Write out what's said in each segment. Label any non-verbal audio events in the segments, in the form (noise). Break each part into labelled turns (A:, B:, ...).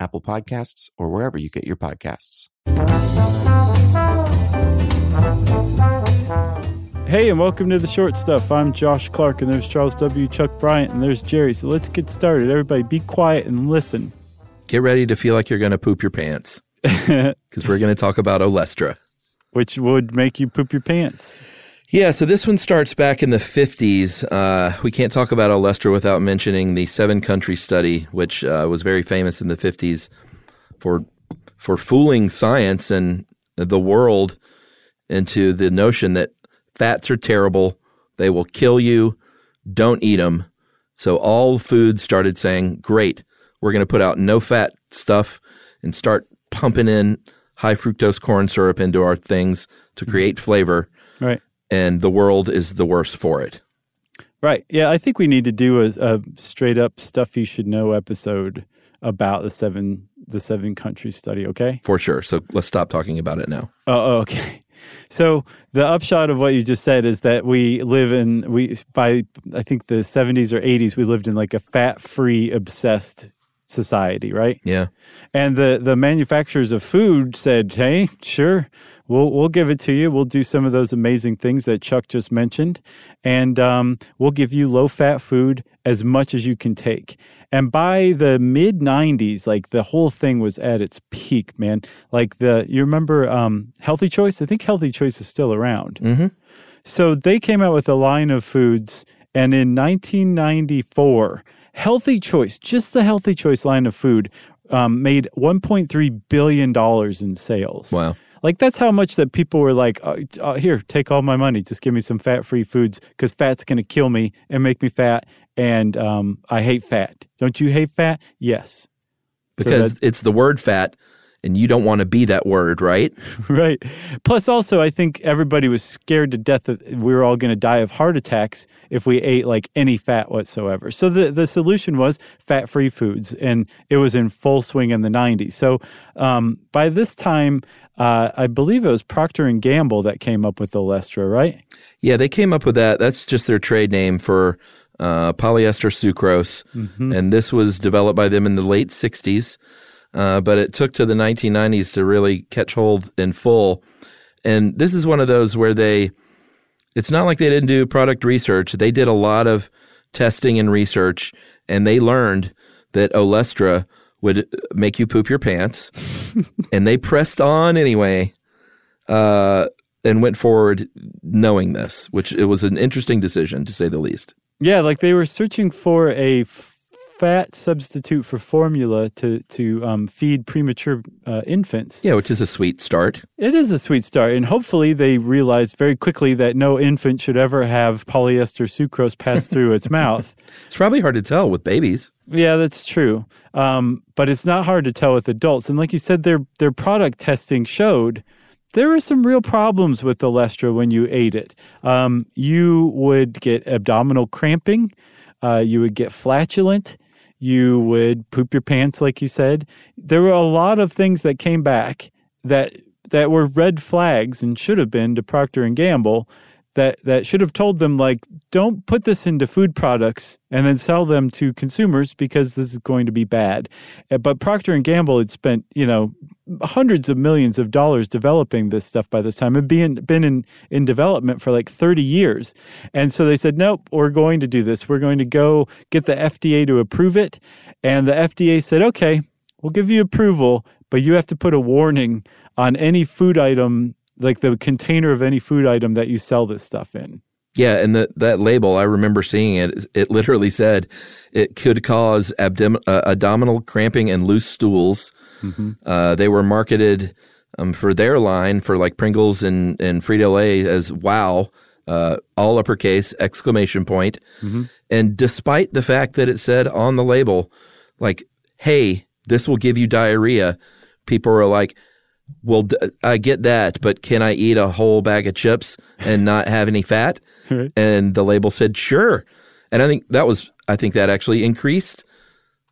A: Apple Podcasts, or wherever you get your podcasts.
B: Hey, and welcome to the short stuff. I'm Josh Clark, and there's Charles W. Chuck Bryant, and there's Jerry. So let's get started. Everybody, be quiet and listen.
C: Get ready to feel like you're going to poop your pants (laughs) because we're going to talk about Olestra.
B: Which would make you poop your pants.
C: Yeah, so this one starts back in the 50s. Uh, we can't talk about Olestra without mentioning the seven country study, which uh, was very famous in the 50s for for fooling science and the world into the notion that fats are terrible, they will kill you, don't eat them. So all foods started saying, "Great, we're going to put out no fat stuff and start pumping in high fructose corn syrup into our things to create flavor."
B: Right
C: and the world is the worse for it.
B: Right. Yeah, I think we need to do a, a, straight up stuff you should know episode about the seven the seven country study. Okay.
C: For sure. So let's stop talking about it now.
B: Uh, oh, (laughs) okay. So the upshot of what you just said is that we live in we by I think the 70s or 80s we lived in like a fat free obsessed society, right?
C: Yeah.
B: And the the manufacturers of food said, "Hey, sure, we'll we'll give it to you. We'll do some of those amazing things that Chuck just mentioned, and um, we'll give you low fat food as much as you can take." And by the mid '90s, like the whole thing was at its peak, man. Like the you remember um, Healthy Choice? I think Healthy Choice is still around.
C: Mm-hmm.
B: So they came out with a line of foods, and in 1994 Healthy Choice, just the Healthy Choice line of food, um, made 1.3 billion dollars in sales.
C: Wow.
B: Like that's how much that people were like, oh, oh, here, take all my money, just give me some fat-free foods because fat's going to kill me and make me fat, and um, I hate fat. Don't you hate fat? Yes,
C: because so it's the word fat and you don't want to be that word, right? (laughs)
B: right. Plus, also, I think everybody was scared to death that we were all going to die of heart attacks if we ate like any fat whatsoever. So the the solution was fat free foods, and it was in full swing in the '90s. So um, by this time. Uh, I believe it was Procter and Gamble that came up with Olestra, right?
C: Yeah, they came up with that. That's just their trade name for uh, polyester sucrose, mm-hmm. and this was developed by them in the late '60s. Uh, but it took to the 1990s to really catch hold in full. And this is one of those where they, it's not like they didn't do product research. They did a lot of testing and research, and they learned that Olestra would make you poop your pants. (laughs) and they pressed on anyway uh, and went forward knowing this, which it was an interesting decision to say the least.
B: Yeah, like they were searching for a fat substitute for formula to to um, feed premature uh, infants.
C: Yeah, which is a sweet start.
B: It is a sweet start, and hopefully they realized very quickly that no infant should ever have polyester sucrose pass through its (laughs) mouth.
C: It's probably hard to tell with babies.
B: Yeah, that's true. Um, but it's not hard to tell with adults. And like you said, their their product testing showed there were some real problems with the Olestra when you ate it. Um, you would get abdominal cramping. Uh, you would get flatulent you would poop your pants like you said. There were a lot of things that came back that that were red flags and should have been to Procter and Gamble that that should have told them like don't put this into food products and then sell them to consumers because this is going to be bad. Uh, but Procter and Gamble had spent you know hundreds of millions of dollars developing this stuff by this time and being been in in development for like 30 years. And so they said nope we're going to do this. We're going to go get the FDA to approve it. And the FDA said okay we'll give you approval but you have to put a warning on any food item like the container of any food item that you sell this stuff in.
C: Yeah, and the, that label, I remember seeing it. It literally said it could cause abdom- uh, abdominal cramping and loose stools. Mm-hmm. Uh, they were marketed um, for their line for like Pringles and and Frito Lay as "Wow," uh, all uppercase exclamation point. Mm-hmm. And despite the fact that it said on the label, like, "Hey, this will give you diarrhea," people were like, Well, I get that, but can I eat a whole bag of chips and not have any fat? (laughs)
B: Right.
C: And the label said, sure. And I think that was, I think that actually increased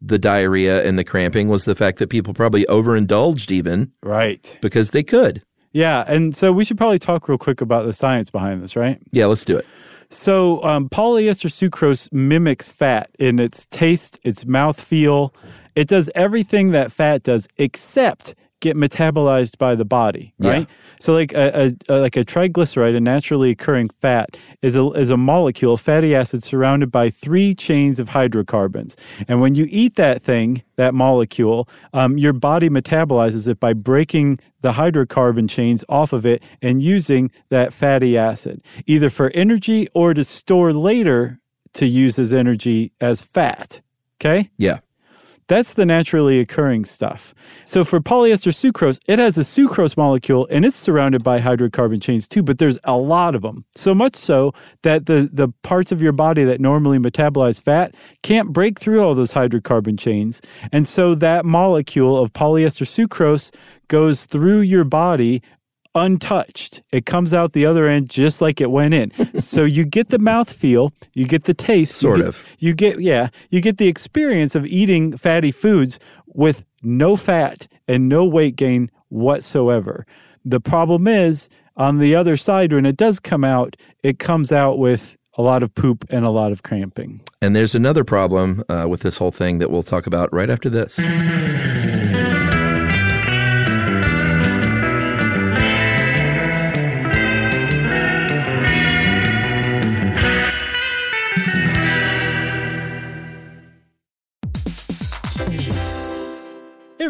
C: the diarrhea and the cramping was the fact that people probably overindulged even
B: Right.
C: because they could.
B: Yeah. And so we should probably talk real quick about the science behind this, right?
C: Yeah, let's do it.
B: So, um, polyester sucrose mimics fat in its taste, its mouthfeel. It does everything that fat does except get metabolized by the body,
C: Yeah.
B: right? So, like a, a, a like a triglyceride, a naturally occurring fat, is a is a molecule, fatty acid, surrounded by three chains of hydrocarbons. And when you eat that thing, that molecule, um, your body metabolizes it by breaking the hydrocarbon chains off of it and using that fatty acid, either for energy or to store later to use as energy as fat. Okay?
C: Yeah.
B: That's the naturally occurring stuff. So for polyester sucrose, it has a sucrose molecule and it's surrounded by hydrocarbon chains too, but there's a lot of them. So much so that the, the parts of your body that normally metabolize fat can't break through all those hydrocarbon chains. And so that molecule of polyester sucrose goes through your body untouched. It comes out the other end just like it went in. so you get the mouth feel, you get the taste, you
C: Sort
B: get-
C: of.
B: you get yeah, you get the experience of eating fatty foods with no fat and no weight gain whatsoever. The problem is on the other side when it does come out, it comes out with a lot of poop and a lot of cramping.
C: And there's another problem uh, with this whole thing that we'll talk about right after this.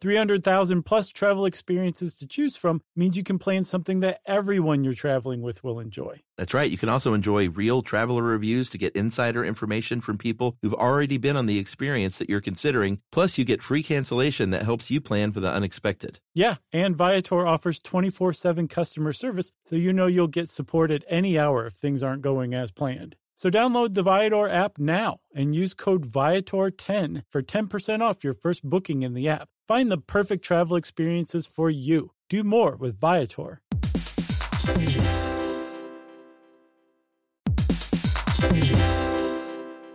B: 300,000 plus travel experiences to choose from means you can plan something that everyone you're traveling with will enjoy.
C: That's right. You can also enjoy real traveler reviews to get insider information from people who've already been on the experience that you're considering. Plus, you get free cancellation that helps you plan for the unexpected.
B: Yeah, and Viator offers 24 7 customer service, so you know you'll get support at any hour if things aren't going as planned. So download the Viator app now and use code Viator10 for 10% off your first booking in the app. Find the perfect travel experiences for you. Do more with Viator.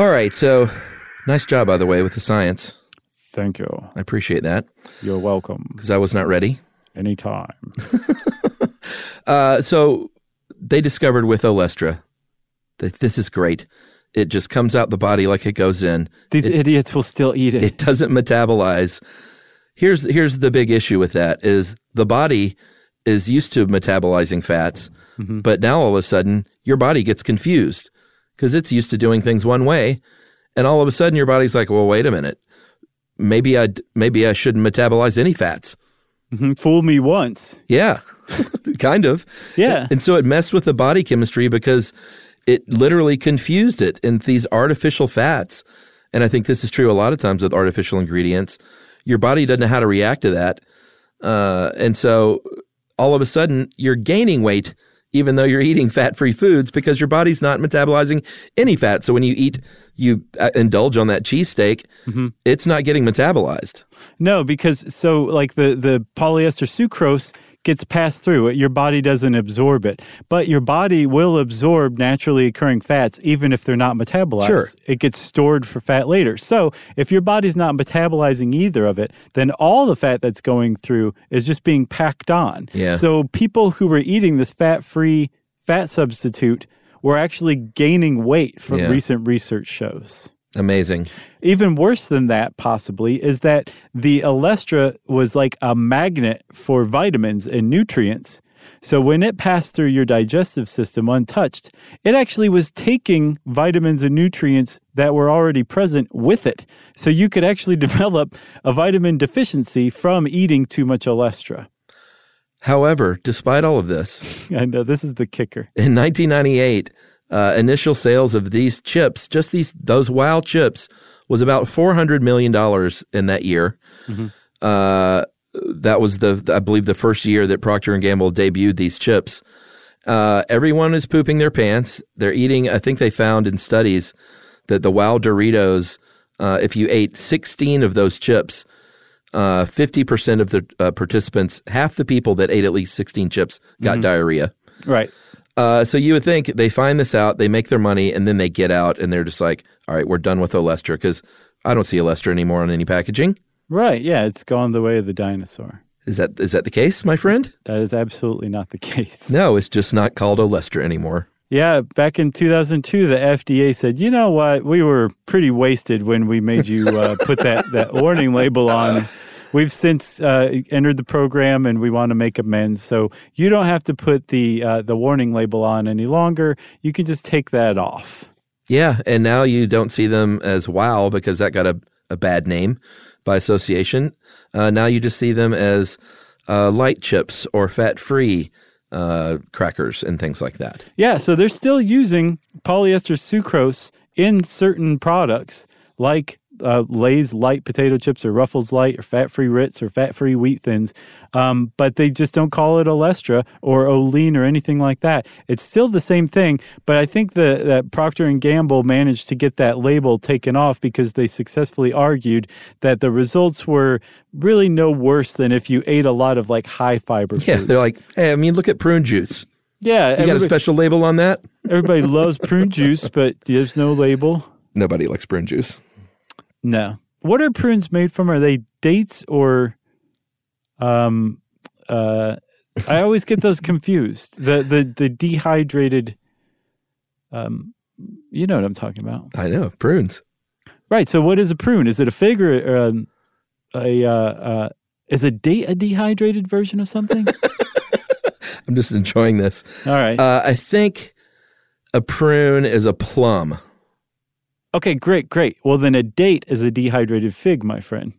C: All right. So nice job, by the way, with the science.
B: Thank you.
C: I appreciate that
B: You're welcome.
C: because I was not ready.
B: Anytime. (laughs)
C: Uh, so they discovered with Olestra that this is great. It just comes out the body like it goes in.
B: These idiots will still eat it.
C: It doesn't metabolize. Here's here's the big issue with that is the body is used to metabolizing fats, but now all of a sudden your body gets confused because it's used to doing things one way, and all of a sudden your body's like, well, wait a minute, maybe I maybe I shouldn't metabolize any fats.
B: Mhm. Fool me once.
C: Yeah, (laughs) kind of.
B: Yeah.
C: And so it messed with the body chemistry because it literally confused it into these artificial fats. And I think this is true a lot of times with artificial ingredients. Your body doesn't know how to react to that. Uh, and so all of a sudden you're gaining weight even though you're eating fat-free foods because your body's not metabolizing any fat. So when you eat, you uh, indulge on that cheesesteak, mm-hmm. it's not getting metabolized.
B: No, because so like the the polyester sucrose gets passed through. Your body doesn't absorb it, but your body will absorb naturally occurring fats even if they're not metabolized.
C: Sure.
B: It gets stored for fat later. So if your body's not metabolizing either of it, then all the fat that's going through is just being packed on.
C: Yeah.
B: So people who were eating this fat-free fat substitute were actually gaining weight from
C: Yeah.
B: recent research shows.
C: Amazing.
B: Even worse than that, possibly, is that the Olestra was like a magnet for vitamins and nutrients. So when it passed through your digestive system untouched, it actually was taking vitamins and nutrients that were already present with it. So you could actually (laughs) develop a vitamin deficiency from eating too much Olestra.
C: However, despite all of this, (laughs)
B: I know this is the kicker.
C: in 1998, uh, initial sales of these chips, just these those wild chips, was about 400 million dollars in that year. Uh, that was the I believe the first year that Procter and Gamble debuted these chips. Uh, everyone is pooping their pants. They're eating. I think they found in studies that the Wow Doritos, uh, if you ate 16 of those chips, uh, 50% of the uh, participants, half the people that ate at least 16 chips, got diarrhea.
B: Right.
C: Uh, so you would think they find this out, they make their money, and then they get out and they're just like, all right, we're done with Olestra because I don't see Olestra anymore on any packaging.
B: Right. Yeah, it's gone the way of the dinosaur.
C: Is that is that the case, my friend?
B: That is absolutely not the (laughs) case.
C: No, it's just not called Olestra anymore.
B: Yeah, back in 2002, the FDA said, you know what? We were pretty wasted when we made you uh, put that, that warning label on. (laughs) We've since uh, entered the program and we want to make amends. So you don't have to put the, uh, the warning label on any longer. You can just take that off.
C: Yeah, and now you don't see them as Wow because that got a, a bad name by association. Uh, now you just see them as uh, light chips or fat free uh, crackers and things like that.
B: Yeah, so they're still using polyester sucrose in certain products like uh, Lay's light potato chips or Ruffles light or fat free Ritz or fat free wheat thins, um, but they just don't call it Olestra or Olean or anything like that. It's still the same thing, but I think the, that Procter and Gamble managed to get that label taken off because they successfully argued that the results were really no worse than if you ate a lot of like high fiber
C: Yeah,
B: foods.
C: they're like, hey, I mean, look at prune juice.
B: yeah,
C: You got a special label on that?
B: Everybody loves prune juice, but there's no label.
C: Nobody likes prune juice.
B: No. What are prunes made from? Are they dates or um uh I always get those confused. The the the dehydrated um you know what I'm talking about.
C: I know, prunes.
B: Right. So what is a prune? Is it a fig or, or um, a uh, uh is a date a dehydrated version of something? (laughs)
C: I'm just enjoying this.
B: All right.
C: Uh, I think a prune is a plum.
B: Okay, great, great. Well then a date is a dehydrated fig, my friend.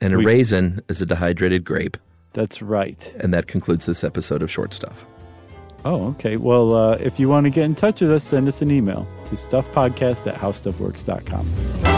C: And a
B: We-
C: raisin is a dehydrated grape.
B: That's right.
C: And that concludes this episode of Short Stuff.
B: Oh, okay. Well, uh, if you want to get in touch with us, send us an email to stuffpodcast at howstuffworks.com.